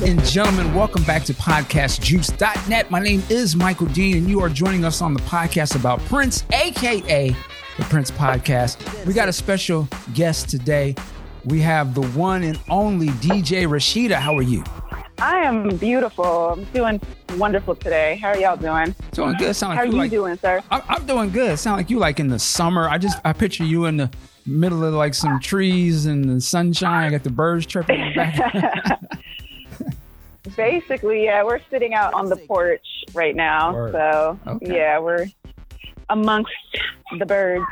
Ladies and gentlemen, welcome back to podcastjuice.net. My name is Michael Dean, and you are joining us on the podcast about Prince, aka the Prince Podcast. We got a special guest today. We have the one and only DJ Rashida. How are you? I am beautiful. I'm doing wonderful today. How are y'all doing? Doing good. Sound like How are you like, doing, sir? I, I'm doing good. Sound like you like in the summer. I just I picture you in the middle of like some trees and the sunshine. I got the birds chirping in the back. Basically, yeah, we're sitting out on the porch right now. Word. So, Okay. yeah, we're amongst the birds.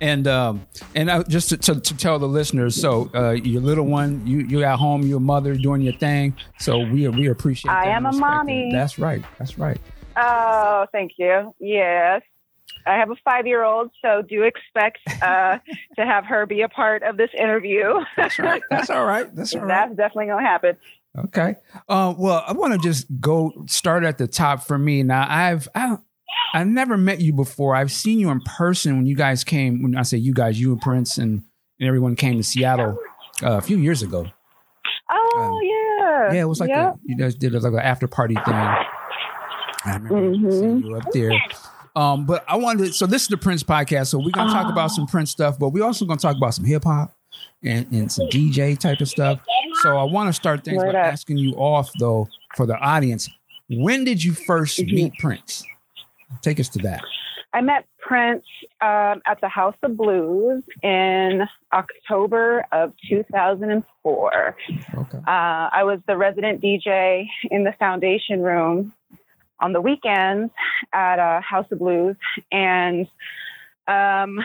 And um, and I, just to, to, to tell the listeners, so uh, your little one, you you at home, your mother doing your thing. So we we appreciate. I that am a respect it. mommy. That's right. That's right. Oh, thank you. Yes. I have a five year old, so do expect uh, to have her be a part of this interview. That's right. That's all right. That's all right. That's definitely going to happen. Okay. Uh, well, I want to just go start at the top for me. Now, I've I, I've never met you before. I've seen you in person when you guys came. When I say you guys, you and Prince and, and everyone came to Seattle uh, a few years ago. Oh, Um, yeah. Yeah, it was like Yep. a, you guys did like an after party thing. I remember Mhm. seeing you up there. Um, but I wanted to, so this is the Prince podcast. So we're gonna talk about some Prince stuff, but we're also gonna talk about some hip hop and, and some DJ type of stuff. So I want to start things Word by up. asking you off though for the audience. When did you 1st Mhm. meet Prince? Take us to that. I met Prince um, at the House of Blues in October of 2004. Okay. Uh, I was the resident DJ in the Foundation Room on the weekends at uh, House of Blues, and um,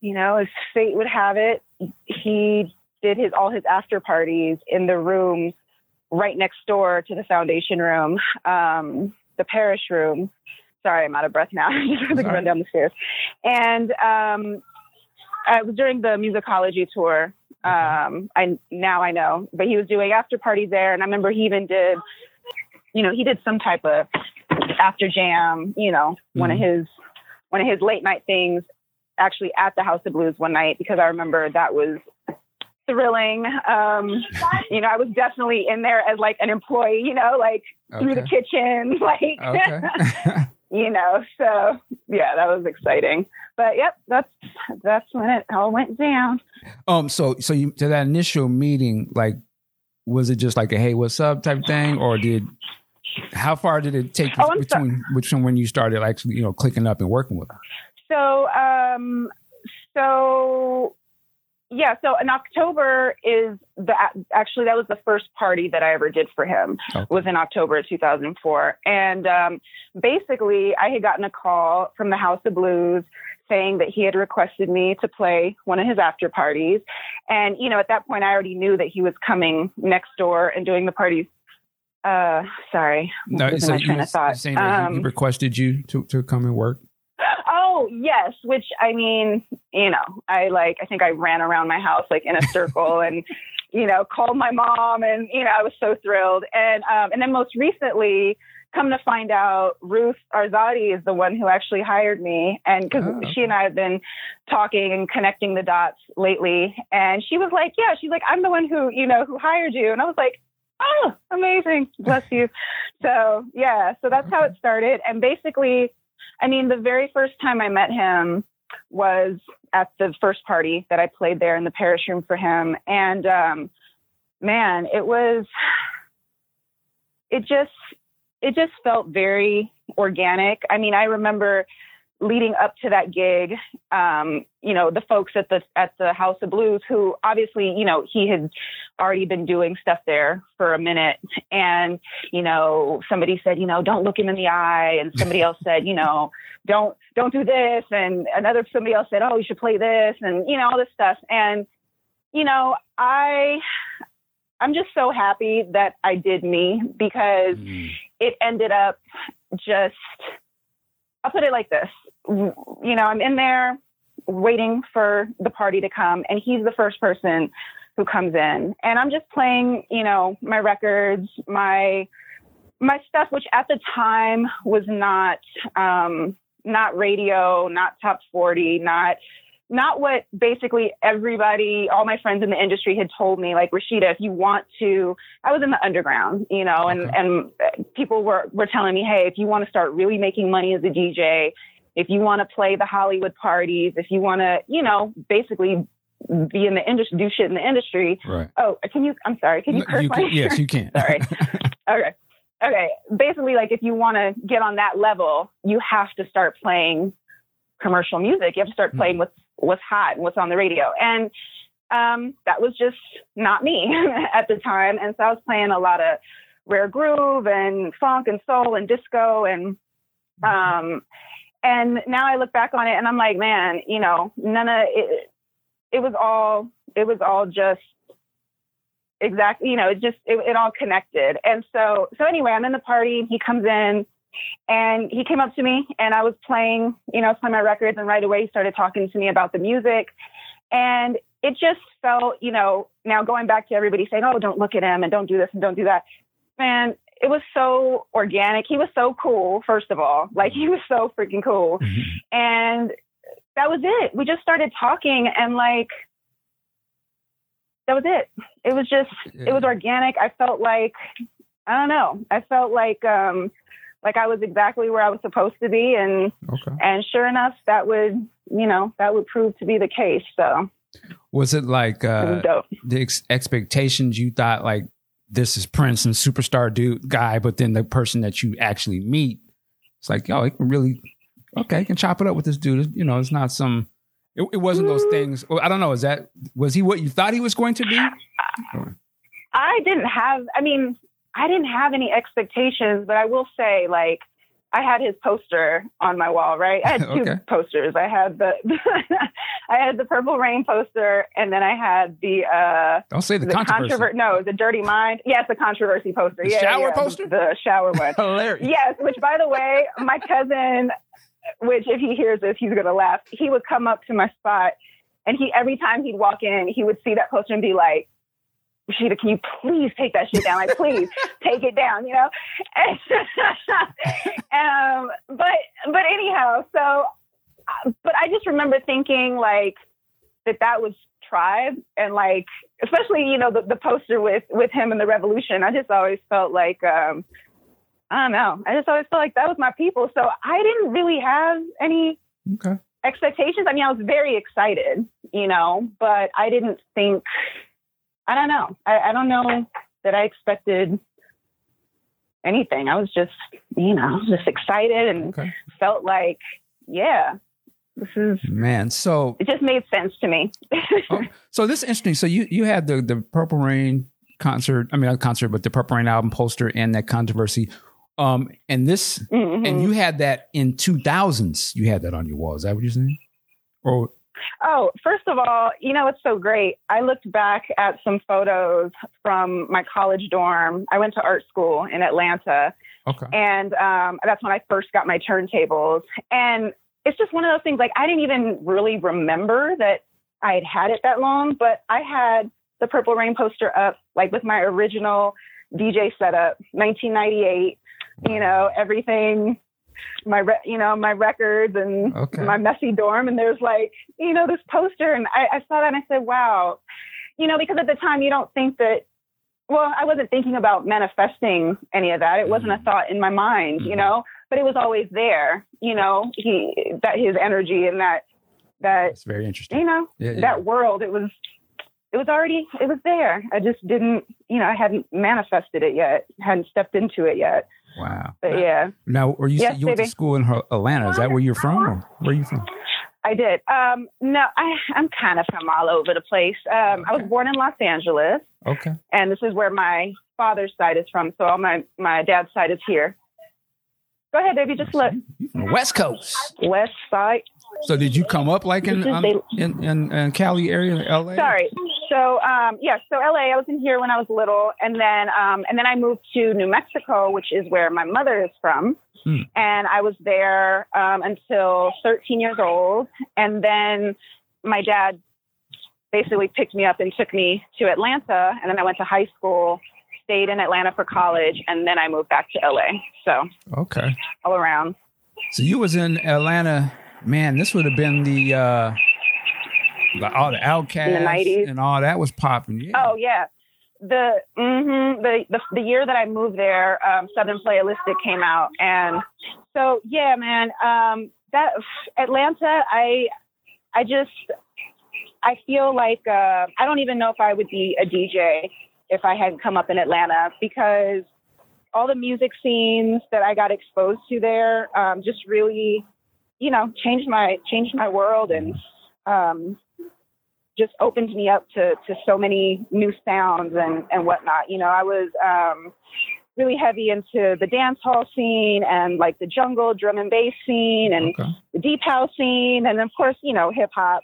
you know, as fate would have it, he did his all his after parties in the rooms right next door to the Foundation Room, um, the Parish Room. Sorry, I'm out of breath now. I'm just have to run down the stairs. And um, I was during the musicology tour. Um, I now I know, but he was doing after parties there, and I remember he even did, you know, he did some type of after jam, you know, one of his one of his late night things, actually at the House of Blues one night because I remember that was thrilling. Um, you know, I was definitely in there as like an employee, you know, like through the kitchen, like Okay. you know so yeah that was exciting but yep that's that's when it all went down um. So so you to that initial meeting, like, was it just like a hey, what's up type thing, or did how far did it take Oh, I'm so- between between when you started actually you know clicking up and working with? Her? so um so yeah so in october is the actually that was the first party that i ever did for him Okay. was in october of 2004 and um basically i had gotten a call from the house of blues saying that he had requested me to play one of his after parties and you know at that point i already knew that he was coming next door and doing the parties uh sorry No, so my you train were of thought. that he- Um, requested you to, to come and work. Oh yes, which I mean, you know, I like I think I ran around my house like in a circle and you know called my mom and you know I was so thrilled. And um, and then most recently. Come to find out, Ruth Arzate is the one who actually hired me, and because Oh, she and I have been talking and connecting the dots lately, and she was like, "Yeah," she's like, "I'm the one who you know who hired you," and I was like, "Oh, amazing, bless you." So yeah, so that's how it started, and basically, I mean, the very first time I met him was at the first party that I played there in the parish room for him. And um, man, it was, it just, it just felt very organic. I mean, I remember leading up to that gig, um, you know, the folks at the at the House of Blues who obviously, you know, he had already been doing stuff there for a minute and you know, somebody said, you know, don't look him in the eye and somebody else said, you know, don't don't do this and another somebody else said, "Oh, you should play this." and you know, all this stuff and you know, I I'm just so happy that I did me because Mm. it ended up just I'll put it like this. You know, I'm in there waiting for the party to come and he's the first person who comes in and I'm just playing, you know, my records, my my stuff which at the time was not um not radio, not top 40, not not what basically everybody, all my friends in the industry had told me. Like Rashida, if you want to, I was in the underground, you know, and Okay. and people were were telling me, hey, if you want to start really making money as a DJ, if you want to play the Hollywood parties, if you want to, you know, basically be in the industry, do shit in the industry. Right. Oh, can you? I'm sorry. Can you curse You my can- yes, you can. Sorry. okay. Okay. Basically, like if you want to get on that level, you have to start playing commercial music. You have to start Hmm. playing what's what's hot and what's on the radio. And um, that was just not me at the time. And so I was playing a lot of rare groove and funk and soul and disco and um and now I look back on it and I'm like, man, you know, none of it it was all it was all just exactly you know it just it, it all connected and so so anyway i'm in the party he comes in and he came up to me and i was playing you know I was playing my records and right away he started talking to me about the music and it just felt you know now going back to everybody saying oh don't look at him and don't do this and don't do that man it was so organic he was so cool first of all like he was so freaking cool and that was it. We just started talking and like that was it. It was just it was organic. I felt like I don't know. I felt like um like I was exactly where I was supposed to be and Okay. and sure enough that would, you know, that would prove to be the case. So Was it like uh, dope. the ex- expectations you thought like this is Prince and superstar dude guy, but then the person that you actually meet, it's like, oh, he can really, okay, he can chop it up with this dude. You know, it's not some, it, it wasn't those things. Well, I don't know. Is that, was he what you thought he was going to be? I didn't have, I mean, I didn't have any expectations, but I will say, like, I had his poster on my wall, right? I had two Okay. posters. I had the, I had the Purple Rain poster, and then I had the, uh, Don't say the, the controversy. controver- no, the Dirty Mind. Yes, the controversy poster. The yeah, shower yeah, poster? The, the shower one. Hilarious. yes, which by the way, my cousin, which if he hears this, he's gonna laugh. He would come up to my spot, and he every time he'd walk in, he would see that poster and be like, "Rashida, can you please take that shit down? Like, please take it down," you know. um, but but anyhow, so but I just remember thinking like that that was tribe and like especially you know the, the poster with with him and the revolution i just always felt like um i don't know i just always felt like that was my people so i didn't really have any Okay. expectations i mean i was very excited you know but i didn't think i don't know i, I don't know that i expected anything i was just you know just excited and Okay. felt like yeah this is Man. So, it just made sense to me oh, so this is interesting. So you, you had the, the Purple Rain concert, I mean, not concert, but the Purple Rain album poster and that controversy. Um, and this, Mhm. and you had that in 2000s. You had that on your wall. Is that what you're saying? Or Oh, first of all, you know it's so great. I looked back at some photos from my college dorm. I went to art school in Atlanta, okay, and um, that's when I first got my turntables. And it's just one of those things. Like I didn't even really remember that I had had it that long, but I had the Purple Rain poster up, like with my original DJ setup, 1998. You know everything my re- you know my records and Okay. my messy dorm and there's like you know this poster and I, I saw that and I said wow you know because at the time you don't think that well I wasn't thinking about manifesting any of that it wasn't a thought in my mind you Mhm. know but it was always there you know he that his energy and that that it's very interesting. you know Yeah, yeah. that world it was it was already it was there I just didn't you know I hadn't manifested it yet hadn't stepped into it yet wow. but yeah Now, or you Yes, said you went to school in Atlanta? Is that where you're from? Or where are you from? I did. Um, no, I, I'm kind of from all over the place. Um, I was born in Los Angeles, Okay. and this is where my father's side is from. So all my my dad's side is here. Go ahead, baby. Just look. You from the West Coast. West side. So did you come up like in um, they- in, in in Cali area, LA? Sorry. So um, yeah. So LA. I was in here when I was little, and then um, and then I moved to New Mexico, which is where my mother is from. Hmm. And I was there um, until 13 years old, and then my dad basically picked me up and took me to Atlanta, and then I went to high school, stayed in Atlanta for college, and then I moved back to LA. So Okay. all around. So you was in Atlanta, man. This would have been the uh All the Outkast In the 90s. and all that was popping. Yeah. Oh yeah. The hmm the, the the year that I moved there, um, Southern Playalistic came out, and so yeah, man. Um, that Atlanta, I I just I feel like uh, I don't even know if I would be a DJ if I hadn't come up in Atlanta because all the music scenes that I got exposed to there um, just really, you know, changed my changed my world and um, just opened me up to, to so many new sounds and, and whatnot. You know, I was um, really heavy into the dance hall scene and like the jungle drum and bass scene and Okay. the deep house scene and of course, you know, hip hop.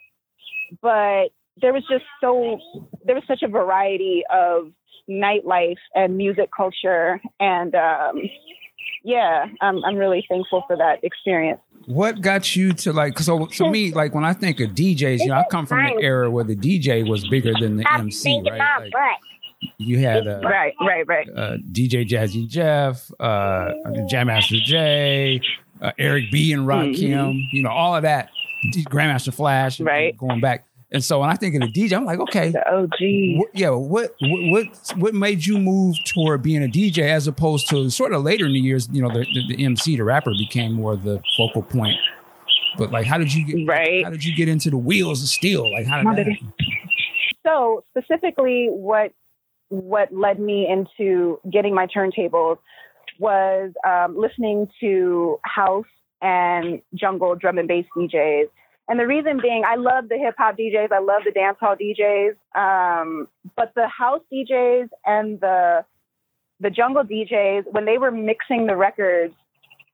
But there was just so there was such a variety of nightlife and music culture and um yeah, I'm I'm really thankful for that experience. What got you to like? So, so me, like when I think of DJs, you know, I come from the era where the DJ was bigger than the MC, right? Like, you had uh, Right, right, right. uh, DJ Jazzy Jeff, uh, Jam Master Jay, uh, Eric B and Rakim, you know, all of that. Grandmaster Flash, Right. going back. And so when I think of the DJ, I'm like, okay, The OG. what, yeah, what, what what what made you move toward being a DJ as opposed to sort of later in the years, you know, the, the, the MC, the rapper became more of the focal point. But like, how did you get? Right. How did you get into the wheels of steel? Like, how did How did happen? so specifically what what led me into getting my turntables was um, listening to house and jungle drum and bass DJs. And the reason being, I love the hip hop DJs, I love the dance hall DJs, um, but the house DJs and the the jungle DJs, when they were mixing the records,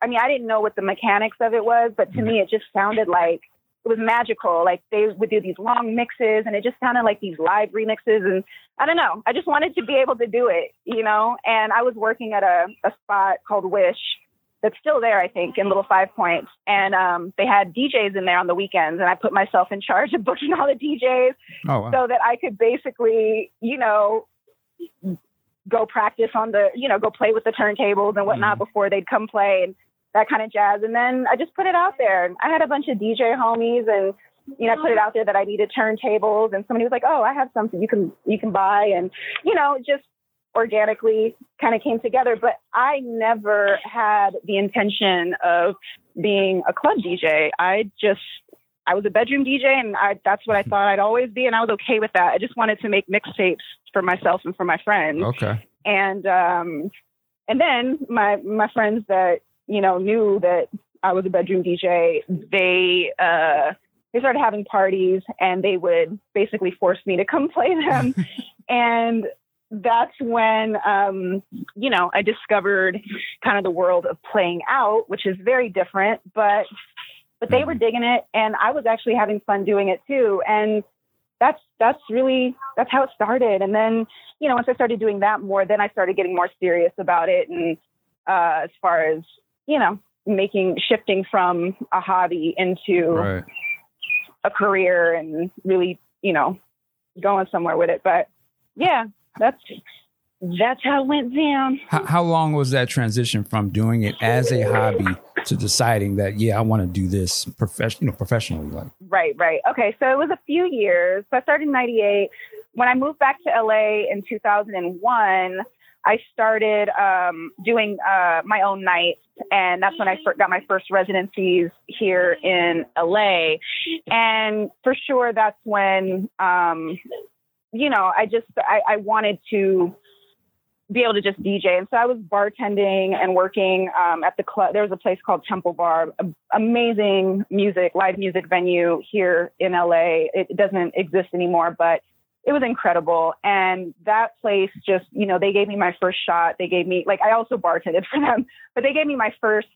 I mean, I didn't know what the mechanics of it was, but to me, it just sounded like it was magical. Like they would do these long mixes and it just sounded like these live remixes. And I don't know, I just wanted to be able to do it, you know? And I was working at a, a spot called Wish that's still there, I think, in Little Five Points. And um, they had DJs in there on the weekends. And I put myself in charge of booking all the DJs Oh, wow. so that I could basically, you know, go practice on the, you know, go play with the turntables and whatnot before they'd come play and that kind of jazz. And then I just put it out there. I had a bunch of DJ homies and, you know, I put it out there that I needed turntables and somebody was like, Oh, I have something you can, you can buy. And, you know, just organically kind of came together. But I never had the intention of being a club DJ. I just, I was a bedroom DJ and I, that's what I thought I'd always be. And I was okay with that. I just wanted to make mixtapes for myself and for my friends. okay. And, um, and then my, my friends that, you know, knew that I was a bedroom DJ, they, uh, they started having parties and they would basically force me to come play them. and that's when, um, you know, I discovered kind of the world of playing out, which is very different, but, but they were digging it and I was actually having fun doing it too. And that's, that's really, that's how it started. And then, you know, once I started doing that more, then I started getting more serious about it. And, uh, as far as, you know, making, shifting from a hobby into, Right. a career and really, you know, going somewhere with it. But yeah, that's that's how it went down. How, how long was that transition from doing it as a hobby to deciding that yeah, I want to do this profession, you know, professionally? Like, Right, right. Okay, so it was a few years. So I started in '98. When I moved back to LA in 2001, I started um, doing uh, my own nights, and that's when I got my first residencies here in LA. And for sure, that's when um, you know I just I, I wanted to be able to just DJ. And so I was bartending and working um, at the club. There was a place called Temple Bar, amazing music, live music venue here in LA. It doesn't exist anymore, but it was incredible. And that place just, you know, they gave me my first shot. They gave me, like, I also bartended for them, but they gave me my first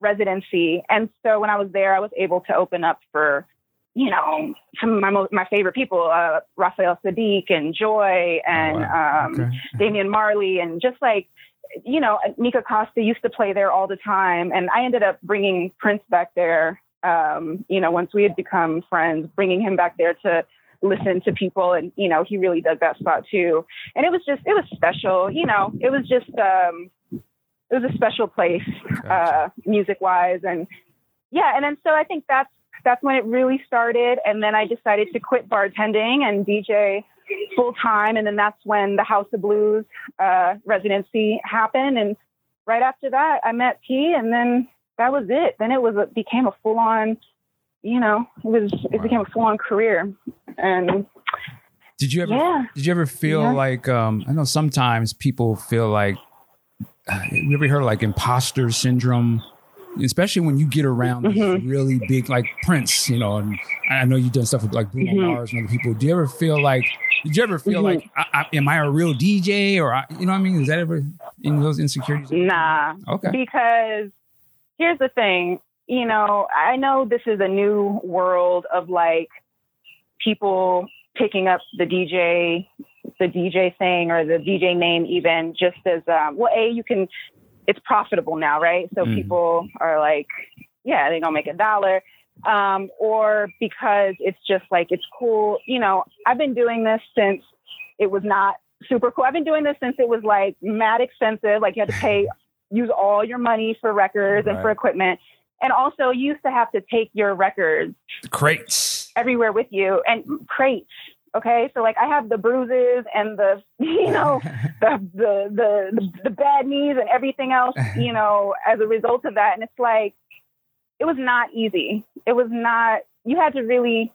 residency. And so when I was there, I was able to open up for, you know, some of my most, my favorite people, uh, Raphael Saadiq and Joy and, Oh, wow. um, okay. Damian Marley and just like, you know, Mika Costa used to play there all the time. And I ended up bringing Prince back there, um, you know, once we had become friends, bringing him back there to listen to people. And, you know, he really dug that spot too. And it was just, it was special, you know, it was just, um, it was a special place, uh, music wise. And yeah. And then so I think that's, that's when it really started. And then I decided to quit bartending and DJ full time. And then that's when the House of Blues uh, residency happened. And right after that, I met P, and then that was it. Then it was a, became a full on, you know, it was it became a full on career. And did you ever yeah. did you ever feel Yeah. like um I know sometimes people feel like uh, you ever heard of like imposter syndrome especially when you get around these Mhm. really big like Prince, you know, and I know you've done stuff with like Bruno Mhm. Mars and other people. Do you ever feel like did you ever feel Mhm. like I, I, am I a real DJ or I, you know what I mean? Is that ever in those insecurities? Nah. Okay. Because here's the thing, you know, I know this is a new world of like people picking up the DJ, the DJ thing or the DJ name even just as um, well. A you can, it's profitable now, right? So Mhm. people are like, yeah, they're gonna make a dollar. Um, or because it's just like it's cool. You know, I've been doing this since it was not super cool. I've been doing this since it was like mad expensive. Like you had to pay, use all your money for records and for equipment. And also you used to have to take your records Crates. everywhere with you and crates. Okay. So like I have the bruises and the, you know, the, the, the, the, the bad knees and everything else, you know, as a result of that. And it's like, it was not easy. It was not, you had to really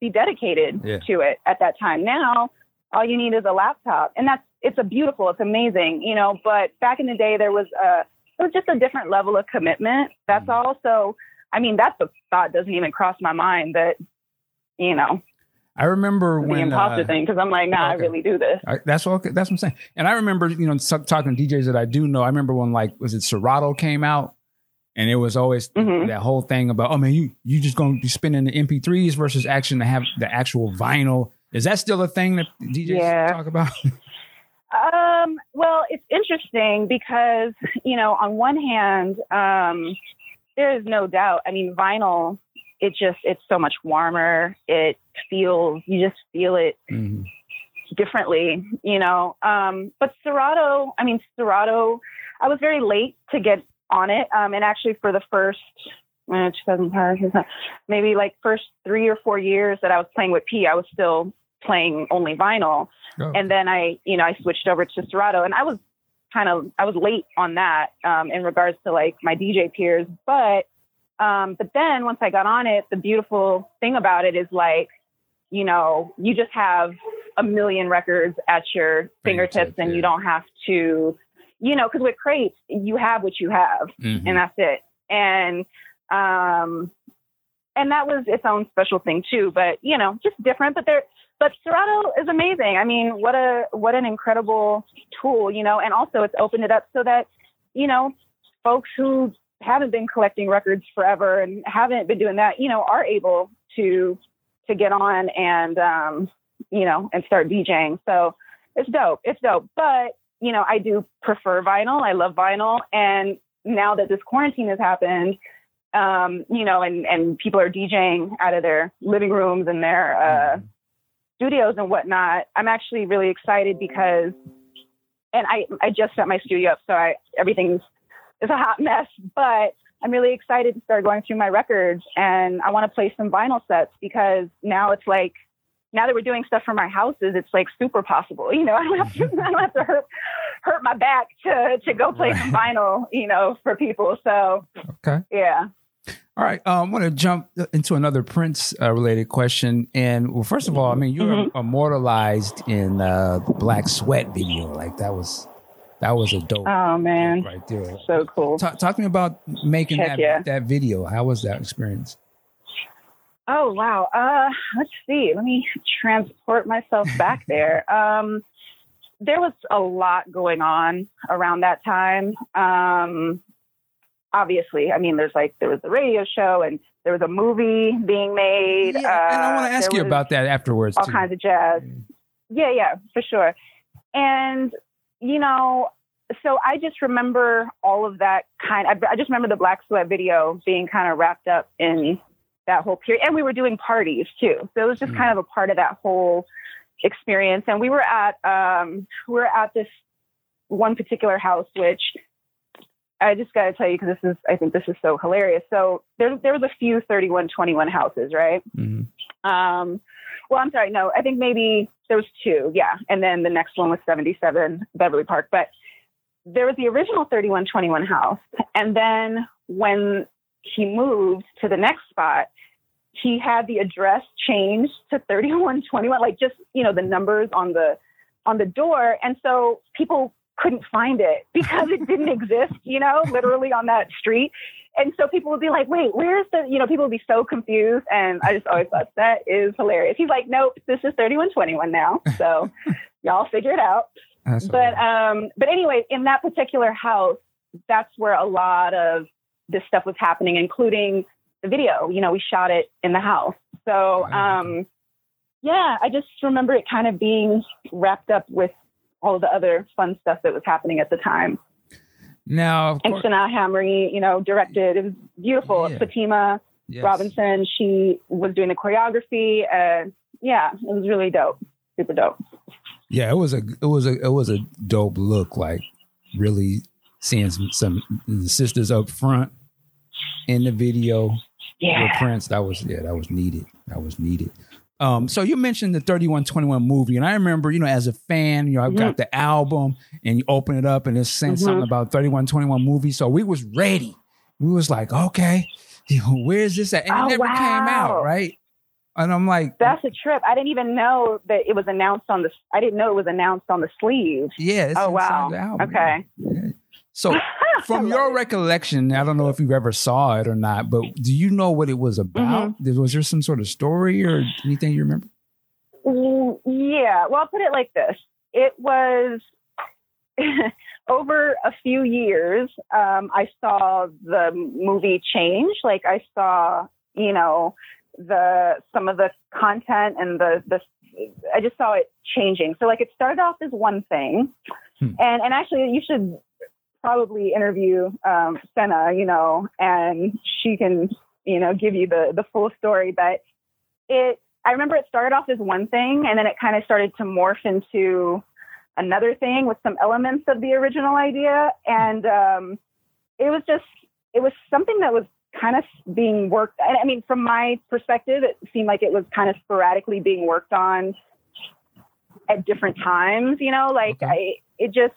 be dedicated Yeah. to it at that time. Now, all you need is a laptop. And that's, it's a beautiful, it's amazing, you know, but back in the day, there was a, it was just a different level of commitment. That's Mhm. all. So, I mean, that's a thought doesn't even cross my mind that, you know, I remember the when imposter uh, thing. Cause I'm like, nah, I really do this. I, that's what that's what I'm saying. And I remember, you know, talking to DJs that I do know. I remember when like was it Serato came out, and it was always Mhm. that whole thing about, oh man, you you just gonna be spinning the MP3s versus action to have the actual vinyl. Is that still a thing that DJs Yeah. talk about? Um, well, it's interesting because, you know, on one hand, um, there is no doubt. I mean, vinyl, it just, it's so much warmer. It feels, you just feel it Mhm. differently, you know. Um, but Serato, I mean, Serato, I was very late to get on it. Um, and actually, for the first, uh, 2005, maybe like first three or four years that I was playing with P, I was still playing only vinyl Oh. and then I, you know, I switched over to Serato, and I was kind of I was late on that um, in regards to like my DJ peers, but um, but then once I got on it, the beautiful thing about it is like, you know, you just have a million records at your fingertips, Fingertips, and yeah. you don't have to, you know, because with crates you have what you have, Mhm. and that's it. And um, and that was its own special thing too. But you know, just different. But there, but Serato is amazing. I mean, what a what an incredible tool, you know. And also, it's opened it up so that you know, folks who haven't been collecting records forever and haven't been doing that, you know, are able to to get on and um, you know and start DJing. So it's dope. It's dope. But you know, I do prefer vinyl. I love vinyl, and now that this quarantine has happened, um, you know, and, and people are DJing out of their living rooms and their uh, Mhm. studios and whatnot. I'm actually really excited because, and I, I just set my studio up, so I, everything's is a hot mess, but I'm really excited to start going through my records and I want to play some vinyl sets because now it's like, now that we're doing stuff from our houses, it's like super possible. You know, I don't have to, I don't have to hurt, hurt my back to, to go play some vinyl, you know, for people. So Okay. yeah. All right. Um, I want to jump into another Prince uh, related question. And well, first of all, I mean, you were Mm-hmm. immortalized in uh, the Black Sweat video. Like that was that was a dope Oh man, right there. so cool. Talk, talk to me about making Heck that yeah. that video. How was that experience? Oh wow. Uh, let's see. Let me transport myself back there. Um, there was a lot going on around that time. Um, obviously, I mean, there's like there was the radio show and there was a movie being made. Yeah, and I want Uh, to ask you about that afterwards. all too. kinds of jazz. Yeah, yeah, for sure. And you know, so I just remember all of that kind. I, I just remember the Black Sweat video being kind of wrapped up in that whole period, and we were doing parties too. So it was just Mm. kind of a part of that whole experience. And we were at um, we were at this one particular house, which I just got to tell you because this is, I think this is so hilarious. So there, there was a few 3121 houses, right? Mm-hmm. Um, well, I'm sorry, no, I think maybe there was two, yeah, and then the next one was 77 Beverly Park. But there was the original 3121 house, and then when he moved to the next spot, he had the address changed to 3121, like just you know the numbers on the on the door, and so people couldn't find it because it didn't exist, you know, literally on that street. And so people would be like, wait, where's the, you know, people would be so confused. And I just always thought that is hilarious. He's like, nope, this is 3121 now. So y'all figure it out. That's But, um, but anyway, in that particular house, that's where a lot of this stuff was happening, including the video. You know, we shot it in the house. So, um, yeah, I just remember it kind of being wrapped up with all of the other fun stuff that was happening at the time. now, of And course, Sanaa Hamri, you know, directed. It was beautiful. Yeah. Fatima yes. Robinson, she was doing the choreography. And yeah, it was really dope. Super dope. Yeah, it was a it was a it was a dope look. Like really seeing some, some sisters up front in the video with Yeah. Prince. That was yeah, that was needed. That was needed. Um, so you mentioned the 3121 movie, and I remember, you know, as a fan, you know, I've got the album and you open it up and it's saying Mhm. something about 3121 movie. So we was ready. We was like, okay, you know, where's this at? And Oh, it never came out, right? And I'm like, That's a trip. I didn't even know that it was announced on the. I didn't know it was announced on the sleeve. yeah, it's oh wow. the album. Okay. Yeah. So from your recollection, I don't know if you ever saw it or not, but do you know what it was about? Mm-hmm. Was there some sort of story or anything you remember? Mm, Yeah. Well, I'll put it like this. It was over a few years. Um, I saw the movie change. Like I saw, you know, the some of the content and the the. I just saw it changing. So like it started off as one thing, Hmm. and and actually you should probably interview um, Sanaa, you know, and she can you know give you the the full story. But it I remember it started off as one thing and then it kind of started to morph into another thing with some elements of the original idea. And um, it was just, it was something that was kind of being worked. I I mean, from my perspective, it seemed like it was kind of sporadically being worked on at different times, you know, like I, it just,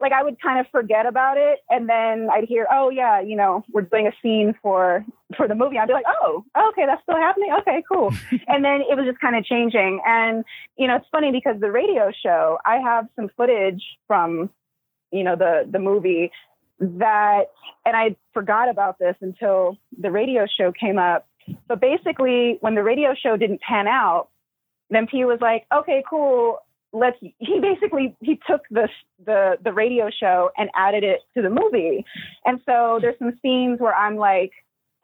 like I would kind of forget about it, and then I'd hear, "Oh yeah, you know, we're doing a scene for for the movie." I'd be like, "Oh, okay, that's still happening. Okay, cool." and then it was just kind of changing. And you know, it's funny because the radio show, I have some footage from, you know, the the movie that, and I forgot about this until the radio show came up. But basically, when the radio show didn't pan out, then P was like, "Okay, cool." Let's he basically he took the the the radio show and added it to the movie. And so there's some scenes where i'm like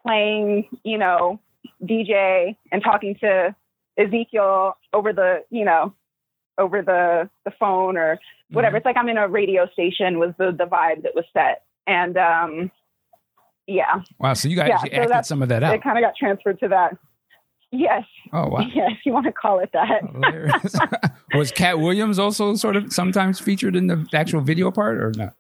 playing you know dj and talking to ezekiel over the you know over the the phone or whatever. It's like i'm in a radio station was the the vibe that was set. And um yeah. Wow, so you guys Yeah, so acted some of that out. it kind of got transferred to that yes Oh wow. yes you want to call it that oh, was Katt Williams also sort of sometimes featured in the actual video part or not?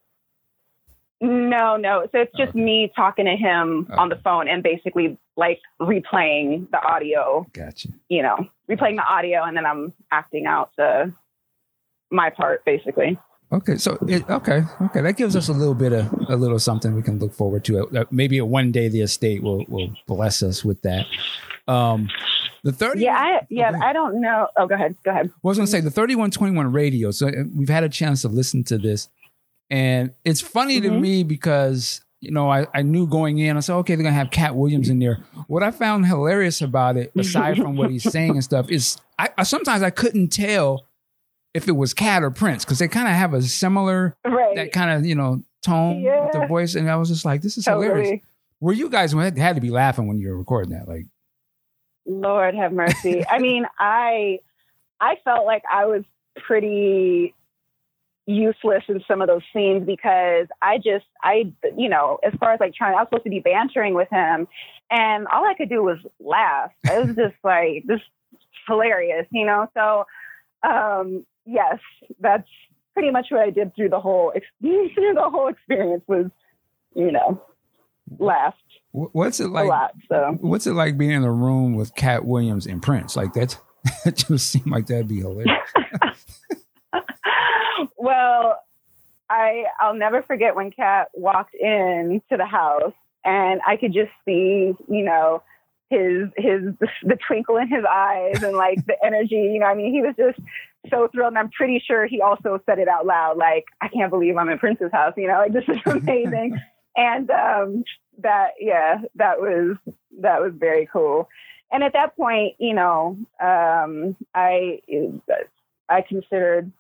No, no. So it's just Okay. me talking to him on the phone and basically like replaying the audio, Gotcha. you know, replaying the audio and then I'm acting out the my part basically. Okay, so it, okay, okay, that gives us a little bit of a little something we can look forward to. Uh, maybe one day the estate will will bless us with that. Um, the thirty. Yeah, I yeah, Okay. I don't know. Oh, go ahead. Go ahead. I was going to say the 3121 radio. So uh, we've had a chance to listen to this. And it's funny to Mhm. me because, you know, I, I knew going in, I said, okay, they're going to have Katt Williams in there. What I found hilarious about it, aside from what he's saying and stuff, is I, I sometimes I couldn't tell if it was Katt or Prince because they kind of have a similar, Right. that kind of, you know, tone with the voice. And I was just like, this is hilarious. totally. Were you guys had had to be laughing when you were recording that? Like, Lord have mercy. I mean, I I felt like I was pretty useless in some of those scenes because I just I you know, as far as like trying I was supposed to be bantering with him and all I could do was laugh. It was just like this hilarious, you know. So um yes, that's pretty much what I did through the whole through the whole experience was you know, laughed What's it like? a lot. So What's it like being in a room with Katt Williams and Prince? Like that's that just seemed like that'd be hilarious. well, I I'll never forget when Katt walked in to the house and I could just see, you know, his his the twinkle in his eyes and like the energy, you know, I mean, he was just so thrilled and I'm pretty sure he also said it out loud like I can't believe I'm in Prince's house, you know, like this is amazing. and um that yeah, that was that was very cool. And at that point, you know, um I I considered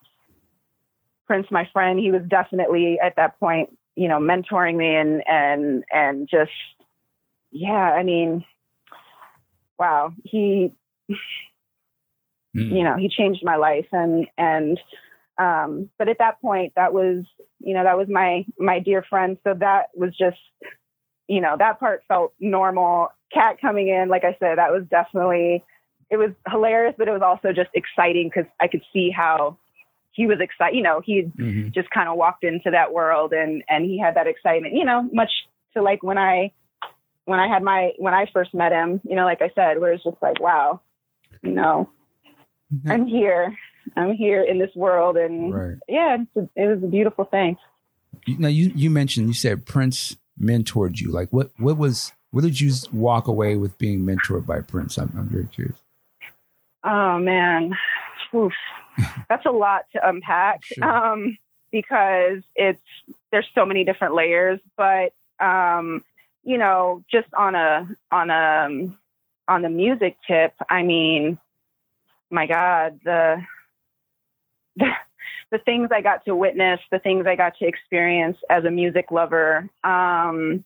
Prince my friend. He was definitely at that point, you know, mentoring me and and and just yeah, I mean, wow, he Mm. you know, he changed my life and and um but at that point that was, you know, that was my my dear friend. So that was just you know, that part felt normal. Katt coming in, like I said, that was definitely it was hilarious, but it was also just exciting because I could see how he was excited. You know, he Mhm. just kind of walked into that world and and he had that excitement. You know, much to like when I when I had my when I first met him. You know, like I said, where it's just like, wow, you know, I'm here. I'm here in this world, and Right. yeah, it's a, it was a beautiful thing. You- Now you you mentioned you said Prince mentored you. Like what what was what did you walk away with being mentored by Prince? I'm, I'm very curious. Oh man, Oof. that's a lot to unpack Sure. um, because it's there's so many different layers. But um, you know, just on a on a um, on the music tip, I mean, my God, the the, the things I got to witness, the things I got to experience as a music lover. Um,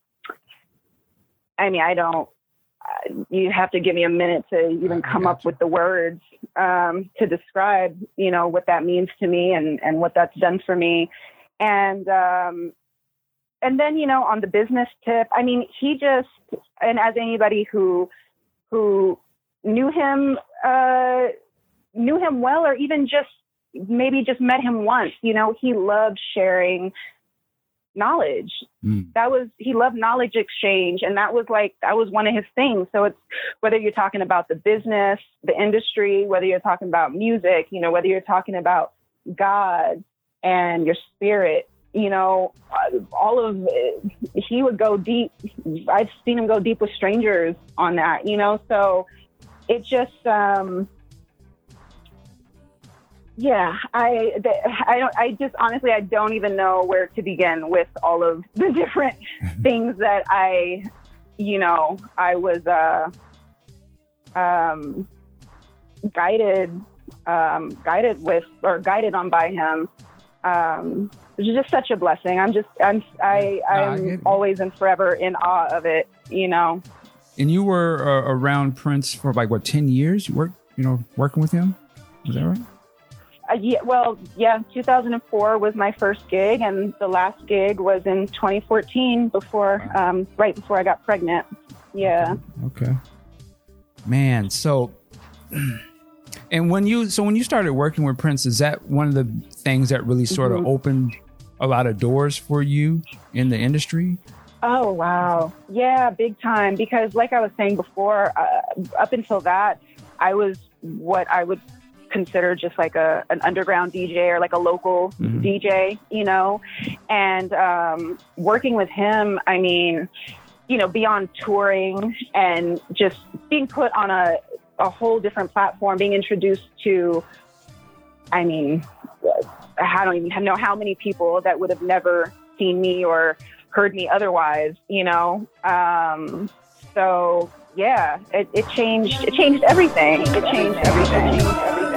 I mean, I don't. You have to give me a minute to even come up with the words um, to describe, you know, what that means to me and and what that's done for me, and um, and then you know, on the business tip, I mean, he just and as anybody who who knew him uh, knew him well, or even just maybe just met him once, you know, he loved sharing knowledge Mm. that was he loved knowledge exchange and that was like that was one of his things so it's whether you're talking about the business the industry whether you're talking about music you know whether you're talking about god and your spirit you know all of it, he would go deep i've seen him go deep with strangers on that you know so it just um yeah, I, I don't, I just honestly, I don't even know where to begin with all of the different things that I, you know, I was, uh, um, guided, um, guided with or guided on by him. Um, it's just such a blessing. I'm just, I'm, I, I'm always and forever in awe of it, you know? And you were uh, around Prince for like what ten years? You work you know working with him. Is that right? Uh, yeah, well, yeah, 2004 was my first gig, and the last gig was in 2014, before, um, right before I got pregnant. Yeah. Okay. Man, so and when you so when you started working with Prince, is that one of the things that really sort of Mhm. opened a lot of doors for you in the industry? Oh wow, yeah, big time. Because, like I was saying before, uh, up until that, I was what I would consider just like a an underground DJ or like a local Mhm. DJ, you know. And um, working with him, I mean, you know, beyond touring and just being put on a a whole different platform, being introduced to, I mean, I don't even know how many people that would have never seen me or heard me otherwise, you know. Um, so yeah, it, it changed. It changed everything. It changed everything.